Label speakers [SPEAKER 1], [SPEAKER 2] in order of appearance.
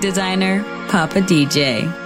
[SPEAKER 1] Designer, Papa DJ.